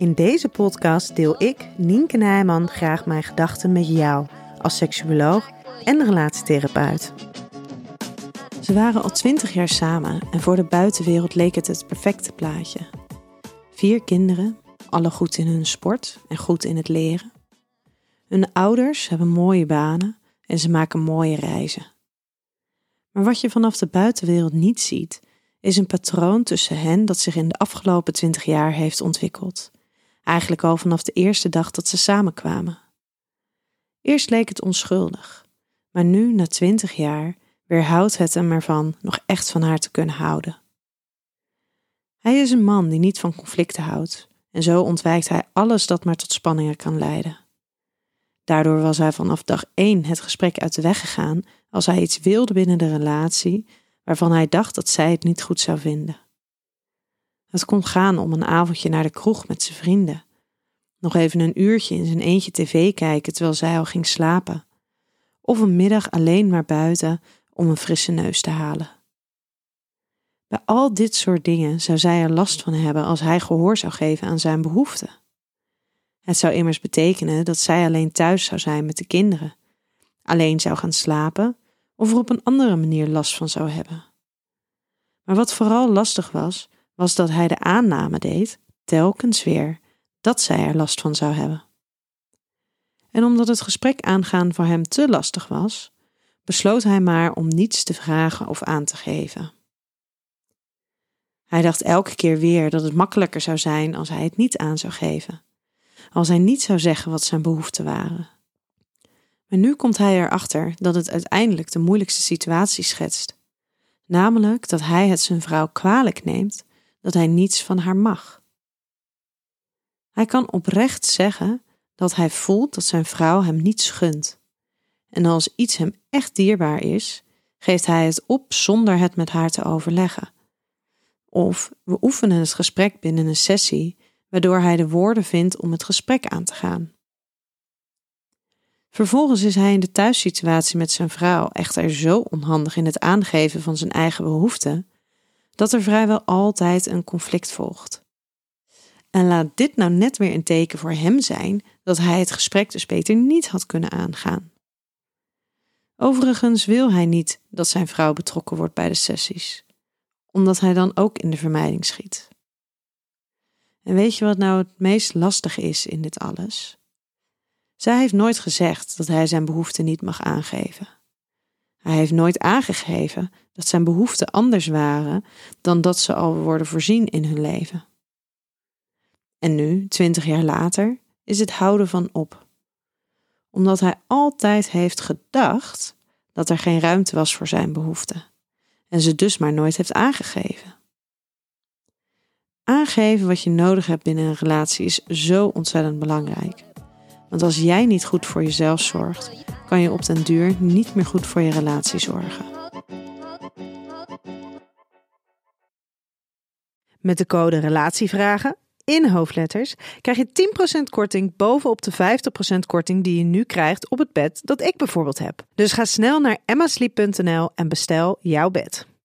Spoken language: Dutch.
In deze podcast deel ik, Nienke Nijman, graag mijn gedachten met jou als seksuoloog en relatietherapeut. Ze waren al twintig jaar samen en voor de buitenwereld leek het het perfecte plaatje. Vier kinderen, alle goed in hun sport en goed in het leren. Hun ouders hebben mooie banen en ze maken mooie reizen. Maar wat je vanaf de buitenwereld niet ziet, is een patroon tussen hen dat zich in de afgelopen twintig jaar heeft ontwikkeld. Eigenlijk al vanaf de eerste dag dat ze samenkwamen. Eerst leek het onschuldig, maar nu, na twintig jaar, weerhoudt het hem ervan nog echt van haar te kunnen houden. Hij is een man die niet van conflicten houdt, en zo ontwijkt hij alles dat maar tot spanningen kan leiden. Daardoor was hij vanaf dag één het gesprek uit de weg gegaan als hij iets wilde binnen de relatie waarvan hij dacht dat zij het niet goed zou vinden. Het kon gaan om een avondje naar de kroeg met zijn vrienden, nog even een uurtje in zijn eentje tv kijken terwijl zij al ging slapen, of een middag alleen maar buiten om een frisse neus te halen. Bij al dit soort dingen zou zij er last van hebben als hij gehoor zou geven aan zijn behoeften. Het zou immers betekenen dat zij alleen thuis zou zijn met de kinderen, alleen zou gaan slapen of er op een andere manier last van zou hebben. Maar wat vooral lastig was, was dat hij de aanname deed, telkens weer, dat zij er last van zou hebben. En omdat het gesprek aangaan voor hem te lastig was, besloot hij maar om niets te vragen of aan te geven. Hij dacht elke keer weer dat het makkelijker zou zijn als hij het niet aan zou geven als hij niet zou zeggen wat zijn behoeften waren. Maar nu komt hij erachter dat het uiteindelijk de moeilijkste situatie schetst. Namelijk dat hij het zijn vrouw kwalijk neemt dat hij niets van haar mag. Hij kan oprecht zeggen dat hij voelt dat zijn vrouw hem niets gunt. En als iets hem echt dierbaar is, geeft hij het op zonder het met haar te overleggen. Of we oefenen het gesprek binnen een sessie waardoor hij de woorden vindt om het gesprek aan te gaan. Vervolgens is hij in de thuissituatie met zijn vrouw echter zo onhandig in het aangeven van zijn eigen behoeften, dat er vrijwel altijd een conflict volgt. En laat dit nou net weer een teken voor hem zijn dat hij het gesprek dus beter niet had kunnen aangaan. Overigens wil hij niet dat zijn vrouw betrokken wordt bij de sessies, omdat hij dan ook in de vermijding schiet. En weet je wat nou het meest lastige is in dit alles? Zij heeft nooit gezegd dat hij zijn behoeften niet mag aangeven. Hij heeft nooit aangegeven dat zijn behoeften anders waren dan dat ze al worden voorzien in hun leven. En nu, twintig jaar later, is het houden van op. Omdat hij altijd heeft gedacht dat er geen ruimte was voor zijn behoeften en ze dus maar nooit heeft aangegeven. Aangeven wat je nodig hebt binnen een relatie is zo ontzettend belangrijk. Want als jij niet goed voor jezelf zorgt, kan je op den duur niet meer goed voor je relatie zorgen. Met de code Relatievragen in hoofdletters krijg je 10% korting bovenop de 50% korting die je nu krijgt op het bed dat ik bijvoorbeeld heb. Dus ga snel naar emmasleep.nl en bestel jouw bed.